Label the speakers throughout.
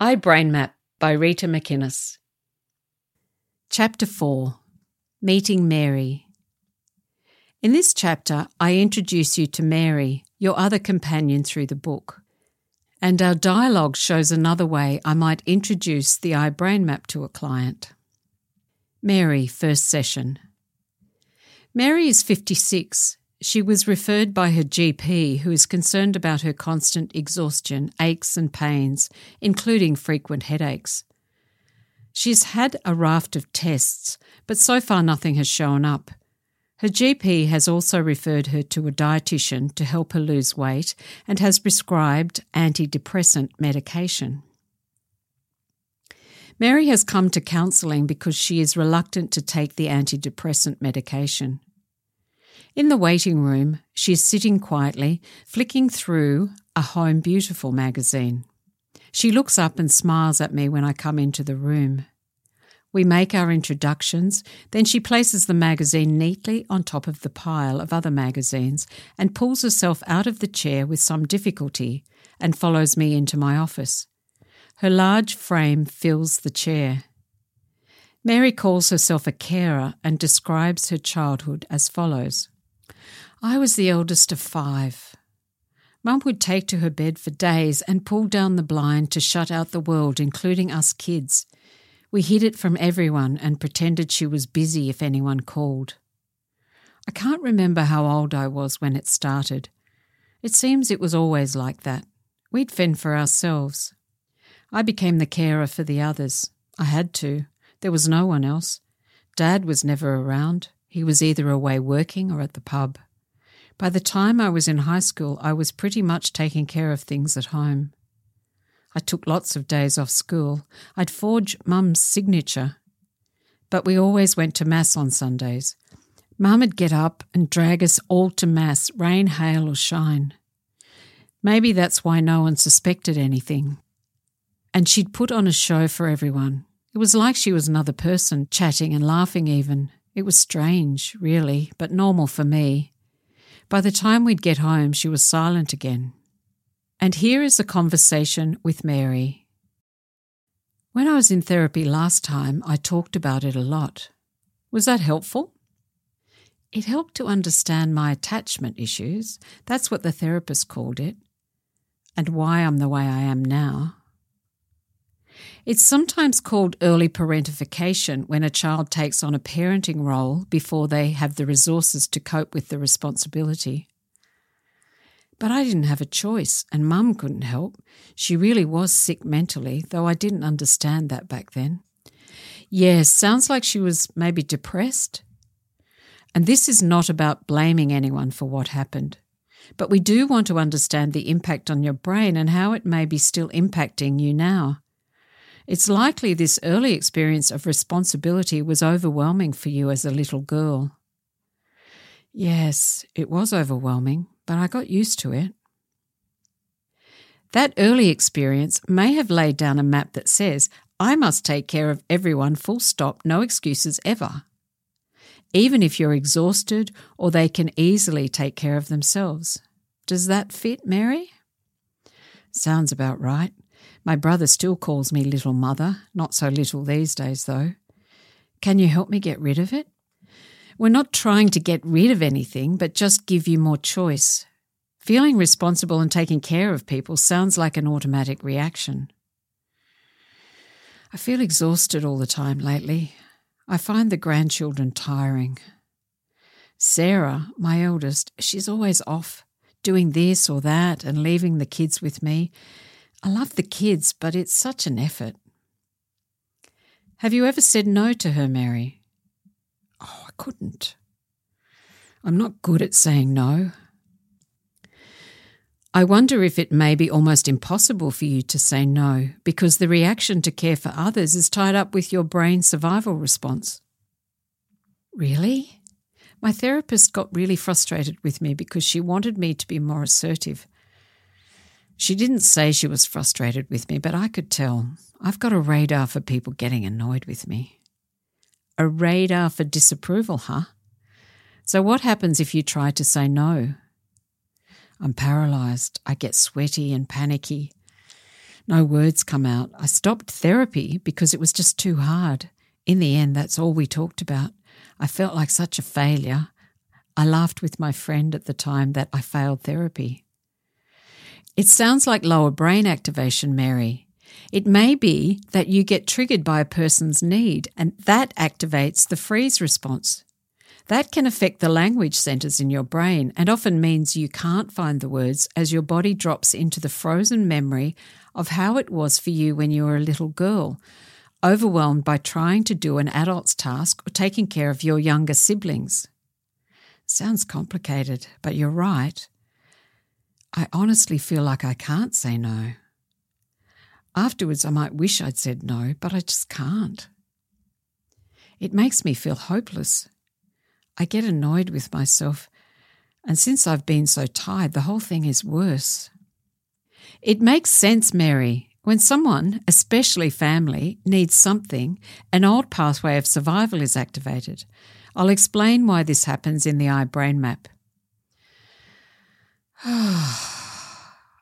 Speaker 1: iBrain Map by Rita McInnes. Chapter 4 Meeting Mary. In this chapter, I introduce you to Mary, your other companion through the book. And our dialogue shows another way I might introduce the I Brain Map to a client. Mary, first session. Mary is 56 she was referred by her GP, who is concerned about her constant exhaustion, aches, and pains, including frequent headaches. She's had a raft of tests, but so far nothing has shown up. Her GP has also referred her to a dietitian to help her lose weight and has prescribed antidepressant medication. Mary has come to counselling because she is reluctant to take the antidepressant medication. In the waiting room, she is sitting quietly, flicking through a Home Beautiful magazine. She looks up and smiles at me when I come into the room. We make our introductions, then she places the magazine neatly on top of the pile of other magazines and pulls herself out of the chair with some difficulty and follows me into my office. Her large frame fills the chair. Mary calls herself a carer and describes her childhood as follows I was the eldest of five. Mum would take to her bed for days and pull down the blind to shut out the world, including us kids. We hid it from everyone and pretended she was busy if anyone called. I can't remember how old I was when it started. It seems it was always like that. We'd fend for ourselves. I became the carer for the others. I had to. There was no one else. Dad was never around. He was either away working or at the pub. By the time I was in high school, I was pretty much taking care of things at home. I took lots of days off school. I'd forge Mum's signature. But we always went to Mass on Sundays. Mum would get up and drag us all to Mass, rain, hail, or shine. Maybe that's why no one suspected anything. And she'd put on a show for everyone. It was like she was another person, chatting and laughing even. It was strange, really, but normal for me. By the time we'd get home, she was silent again. And here is a conversation with Mary. When I was in therapy last time, I talked about it a lot. Was that helpful? It helped to understand my attachment issues. That's what the therapist called it. And why I'm the way I am now. It's sometimes called early parentification when a child takes on a parenting role before they have the resources to cope with the responsibility. But I didn't have a choice, and Mum couldn't help. She really was sick mentally, though I didn't understand that back then. Yes, sounds like she was maybe depressed. And this is not about blaming anyone for what happened. But we do want to understand the impact on your brain and how it may be still impacting you now. It's likely this early experience of responsibility was overwhelming for you as a little girl. Yes, it was overwhelming, but I got used to it. That early experience may have laid down a map that says, I must take care of everyone, full stop, no excuses ever. Even if you're exhausted or they can easily take care of themselves. Does that fit, Mary? Sounds about right. My brother still calls me little mother, not so little these days, though. Can you help me get rid of it? We're not trying to get rid of anything, but just give you more choice. Feeling responsible and taking care of people sounds like an automatic reaction. I feel exhausted all the time lately. I find the grandchildren tiring. Sarah, my eldest, she's always off, doing this or that and leaving the kids with me. I love the kids, but it's such an effort. Have you ever said no to her, Mary? Oh, I couldn't. I'm not good at saying no. I wonder if it may be almost impossible for you to say no because the reaction to care for others is tied up with your brain survival response. Really? My therapist got really frustrated with me because she wanted me to be more assertive. She didn't say she was frustrated with me, but I could tell. I've got a radar for people getting annoyed with me. A radar for disapproval, huh? So, what happens if you try to say no? I'm paralyzed. I get sweaty and panicky. No words come out. I stopped therapy because it was just too hard. In the end, that's all we talked about. I felt like such a failure. I laughed with my friend at the time that I failed therapy. It sounds like lower brain activation, Mary. It may be that you get triggered by a person's need, and that activates the freeze response. That can affect the language centers in your brain and often means you can't find the words as your body drops into the frozen memory of how it was for you when you were a little girl, overwhelmed by trying to do an adult's task or taking care of your younger siblings. Sounds complicated, but you're right. I honestly feel like I can't say no. Afterwards, I might wish I'd said no, but I just can't. It makes me feel hopeless I get annoyed with myself, and since I've been so tired, the whole thing is worse. It makes sense, Mary. When someone, especially family, needs something, an old pathway of survival is activated. I'll explain why this happens in the iBrain Map.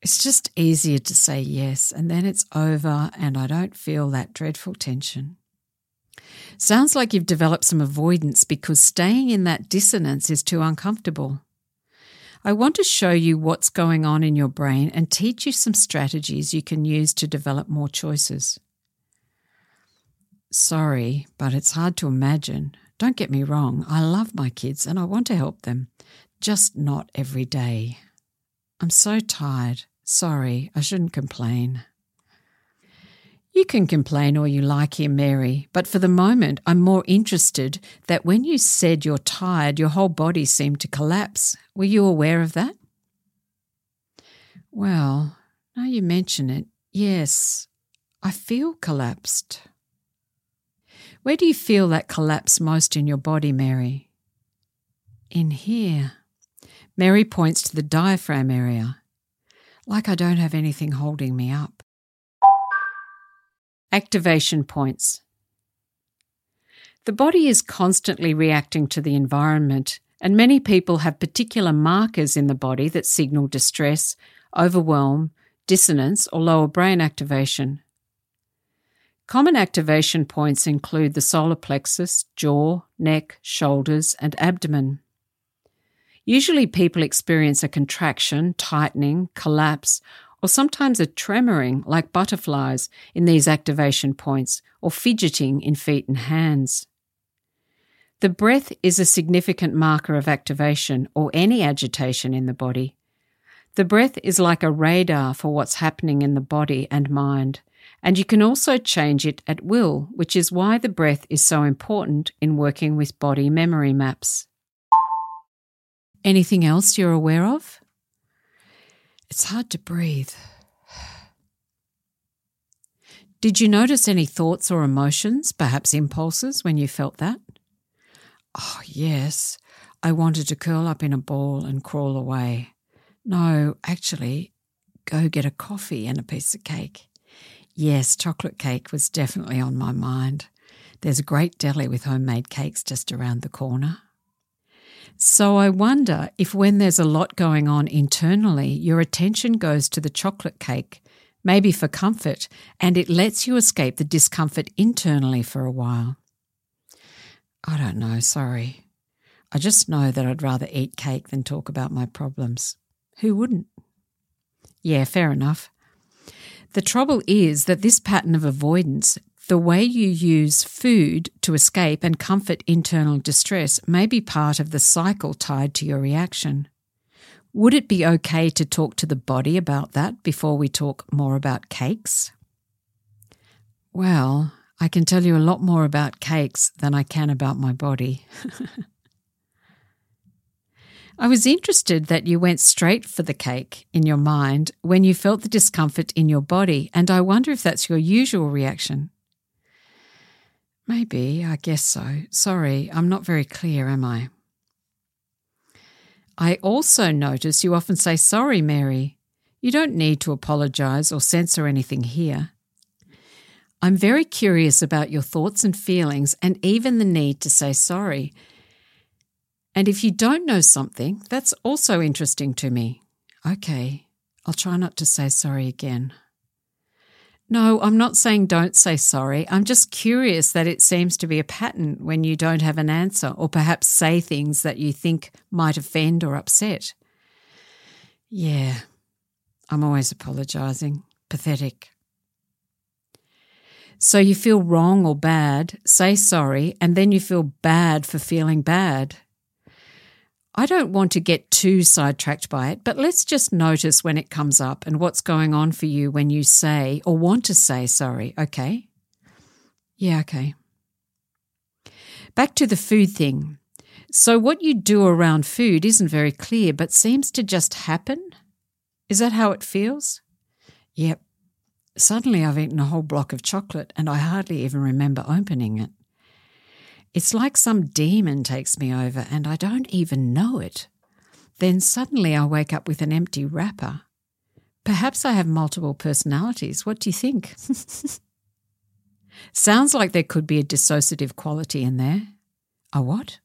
Speaker 1: it's just easier to say yes, and then it's over, and I don't feel that dreadful tension. Sounds like you've developed some avoidance because staying in that dissonance is too uncomfortable. I want to show you what's going on in your brain and teach you some strategies you can use to develop more choices. Sorry, but it's hard to imagine. Don't get me wrong, I love my kids and I want to help them, just not every day. I'm so tired. Sorry, I shouldn't complain. You can complain all you like here, Mary, but for the moment I'm more interested that when you said you're tired, your whole body seemed to collapse. Were you aware of that? Well, now you mention it, yes, I feel collapsed. Where do you feel that collapse most in your body, Mary? In here. Mary points to the diaphragm area, like I don't have anything holding me up. Activation points. The body is constantly reacting to the environment, and many people have particular markers in the body that signal distress, overwhelm, dissonance, or lower brain activation. Common activation points include the solar plexus, jaw, neck, shoulders, and abdomen. Usually, people experience a contraction, tightening, collapse, or sometimes a tremoring like butterflies in these activation points, or fidgeting in feet and hands. The breath is a significant marker of activation or any agitation in the body. The breath is like a radar for what's happening in the body and mind, and you can also change it at will, which is why the breath is so important in working with body memory maps. Anything else you're aware of? It's hard to breathe. Did you notice any thoughts or emotions, perhaps impulses, when you felt that? Oh, yes. I wanted to curl up in a ball and crawl away. No, actually, go get a coffee and a piece of cake. Yes, chocolate cake was definitely on my mind. There's a great deli with homemade cakes just around the corner. So I wonder if when there's a lot going on internally, your attention goes to the chocolate cake, maybe for comfort, and it lets you escape the discomfort internally for a while. I don't know, sorry. I just know that I'd rather eat cake than talk about my problems. Who wouldn't? Yeah, fair enough. The trouble is that this pattern of avoidance the way you use food to escape and comfort internal distress may be part of the cycle tied to your reaction. Would it be okay to talk to the body about that before we talk more about cakes? Well, I can tell you a lot more about cakes than I can about my body. I was interested that you went straight for the cake in your mind when you felt the discomfort in your body, and I wonder if that's your usual reaction. Maybe, I guess so. Sorry, I'm not very clear, am I? I also notice you often say sorry, Mary. You don't need to apologise or censor anything here. I'm very curious about your thoughts and feelings and even the need to say sorry. And if you don't know something, that's also interesting to me. Okay, I'll try not to say sorry again. No, I'm not saying don't say sorry. I'm just curious that it seems to be a pattern when you don't have an answer or perhaps say things that you think might offend or upset. Yeah, I'm always apologising. Pathetic. So you feel wrong or bad, say sorry, and then you feel bad for feeling bad. I don't want to get too sidetracked by it, but let's just notice when it comes up and what's going on for you when you say or want to say sorry, okay? Yeah, okay. Back to the food thing. So, what you do around food isn't very clear, but seems to just happen? Is that how it feels? Yep. Suddenly, I've eaten a whole block of chocolate and I hardly even remember opening it. It's like some demon takes me over and I don't even know it. Then suddenly I wake up with an empty wrapper. Perhaps I have multiple personalities. What do you think? Sounds like there could be a dissociative quality in there. A what?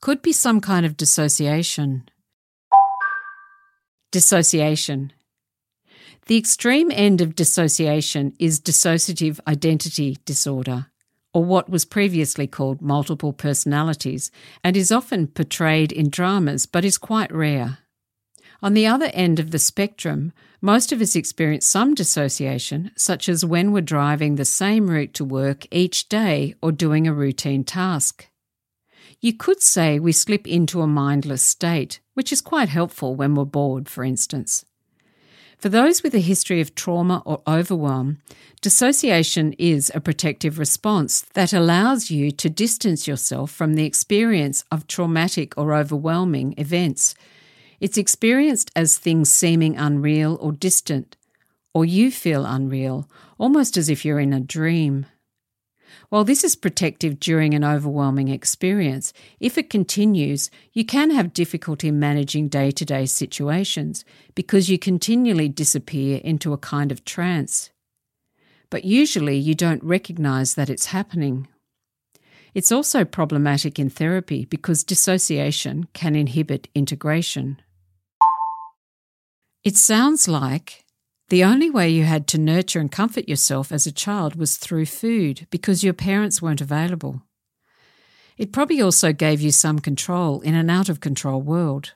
Speaker 1: Could be some kind of dissociation. Dissociation. The extreme end of dissociation is dissociative identity disorder or what was previously called multiple personalities, and is often portrayed in dramas but is quite rare. On the other end of the spectrum, most of us experience some dissociation, such as when we're driving the same route to work each day or doing a routine task. You could say we slip into a mindless state, which is quite helpful when we're bored, for instance. For those with a history of trauma or overwhelm, dissociation is a protective response that allows you to distance yourself from the experience of traumatic or overwhelming events. It's experienced as things seeming unreal or distant, or you feel unreal, almost as if you're in a dream. While this is protective during an overwhelming experience, if it continues, you can have difficulty managing day to day situations because you continually disappear into a kind of trance. But usually you don't recognize that it's happening. It's also problematic in therapy because dissociation can inhibit integration. It sounds like the only way you had to nurture and comfort yourself as a child was through food because your parents weren't available. It probably also gave you some control in an out of control world.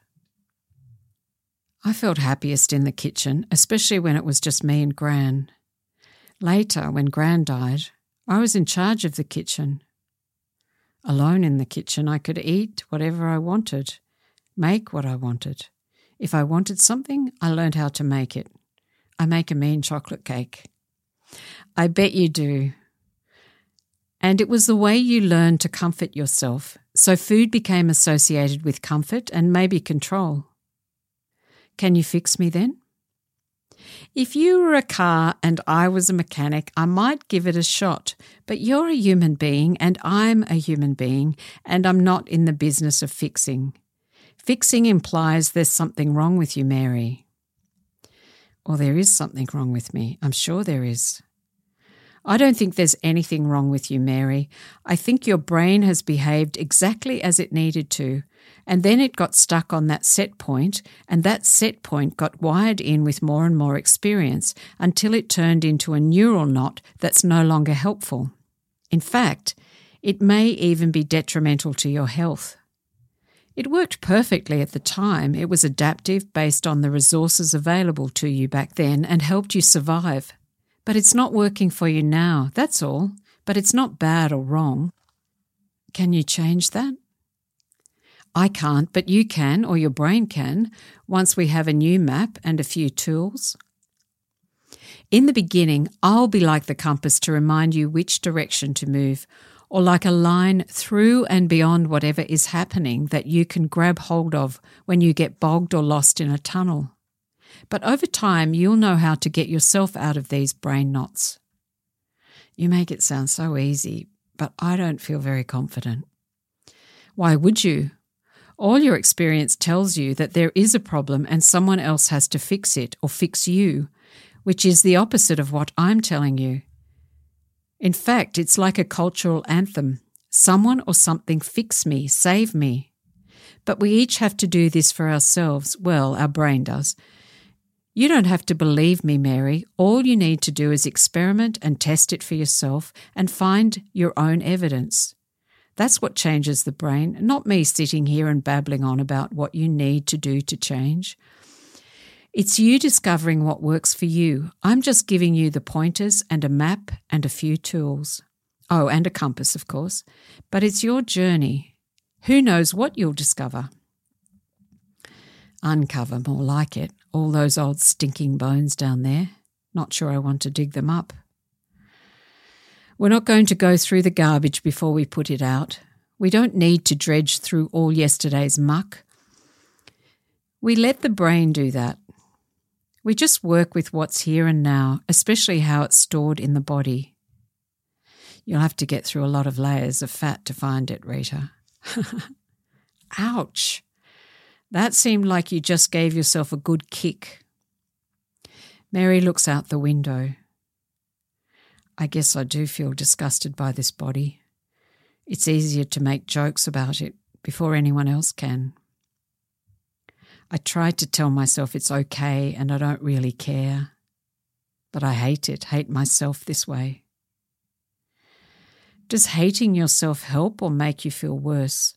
Speaker 1: I felt happiest in the kitchen, especially when it was just me and Gran. Later, when Gran died, I was in charge of the kitchen. Alone in the kitchen, I could eat whatever I wanted, make what I wanted. If I wanted something, I learned how to make it. I make a mean chocolate cake. I bet you do. And it was the way you learned to comfort yourself, so food became associated with comfort and maybe control. Can you fix me then? If you were a car and I was a mechanic, I might give it a shot, but you're a human being and I'm a human being, and I'm not in the business of fixing. Fixing implies there's something wrong with you, Mary. Or there is something wrong with me. I'm sure there is. I don't think there's anything wrong with you, Mary. I think your brain has behaved exactly as it needed to, and then it got stuck on that set point, and that set point got wired in with more and more experience until it turned into a neural knot that's no longer helpful. In fact, it may even be detrimental to your health. It worked perfectly at the time. It was adaptive based on the resources available to you back then and helped you survive. But it's not working for you now, that's all. But it's not bad or wrong. Can you change that? I can't, but you can, or your brain can, once we have a new map and a few tools. In the beginning, I'll be like the compass to remind you which direction to move, or like a line through and beyond whatever is happening that you can grab hold of when you get bogged or lost in a tunnel. But over time, you'll know how to get yourself out of these brain knots. You make it sound so easy, but I don't feel very confident. Why would you? All your experience tells you that there is a problem and someone else has to fix it or fix you, which is the opposite of what I'm telling you. In fact, it's like a cultural anthem someone or something fix me, save me. But we each have to do this for ourselves. Well, our brain does. You don't have to believe me, Mary. All you need to do is experiment and test it for yourself and find your own evidence. That's what changes the brain, not me sitting here and babbling on about what you need to do to change. It's you discovering what works for you. I'm just giving you the pointers and a map and a few tools. Oh, and a compass, of course. But it's your journey. Who knows what you'll discover? Uncover, more like it. All those old stinking bones down there. Not sure I want to dig them up. We're not going to go through the garbage before we put it out. We don't need to dredge through all yesterday's muck. We let the brain do that. We just work with what's here and now, especially how it's stored in the body. You'll have to get through a lot of layers of fat to find it, Rita. Ouch! That seemed like you just gave yourself a good kick. Mary looks out the window. I guess I do feel disgusted by this body. It's easier to make jokes about it before anyone else can. I tried to tell myself it's okay and I don't really care. But I hate it, hate myself this way. Does hating yourself help or make you feel worse?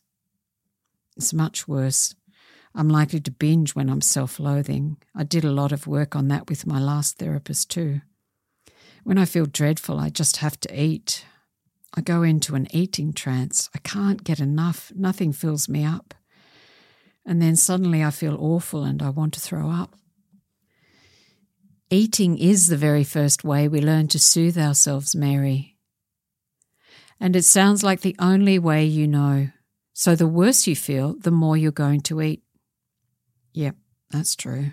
Speaker 1: It's much worse. I'm likely to binge when I'm self loathing. I did a lot of work on that with my last therapist, too. When I feel dreadful, I just have to eat. I go into an eating trance. I can't get enough. Nothing fills me up and then suddenly I feel awful and I want to throw up. Eating is the very first way we learn to soothe ourselves, Mary. And it sounds like the only way you know. So the worse you feel, the more you're going to eat. Yep, that's true.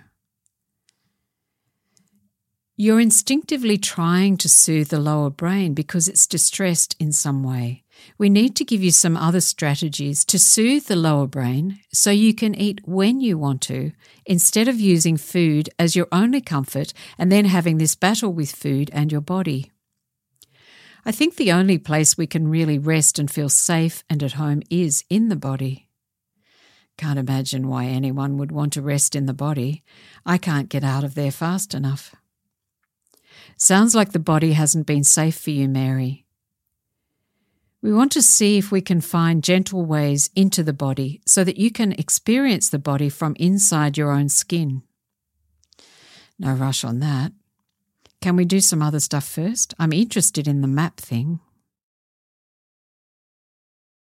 Speaker 1: You're instinctively trying to soothe the lower brain because it's distressed in some way. We need to give you some other strategies to soothe the lower brain so you can eat when you want to, instead of using food as your only comfort and then having this battle with food and your body. I think the only place we can really rest and feel safe and at home is in the body. Can't imagine why anyone would want to rest in the body. I can't get out of there fast enough. Sounds like the body hasn't been safe for you, Mary. We want to see if we can find gentle ways into the body so that you can experience the body from inside your own skin. No rush on that. Can we do some other stuff first? I'm interested in the map thing.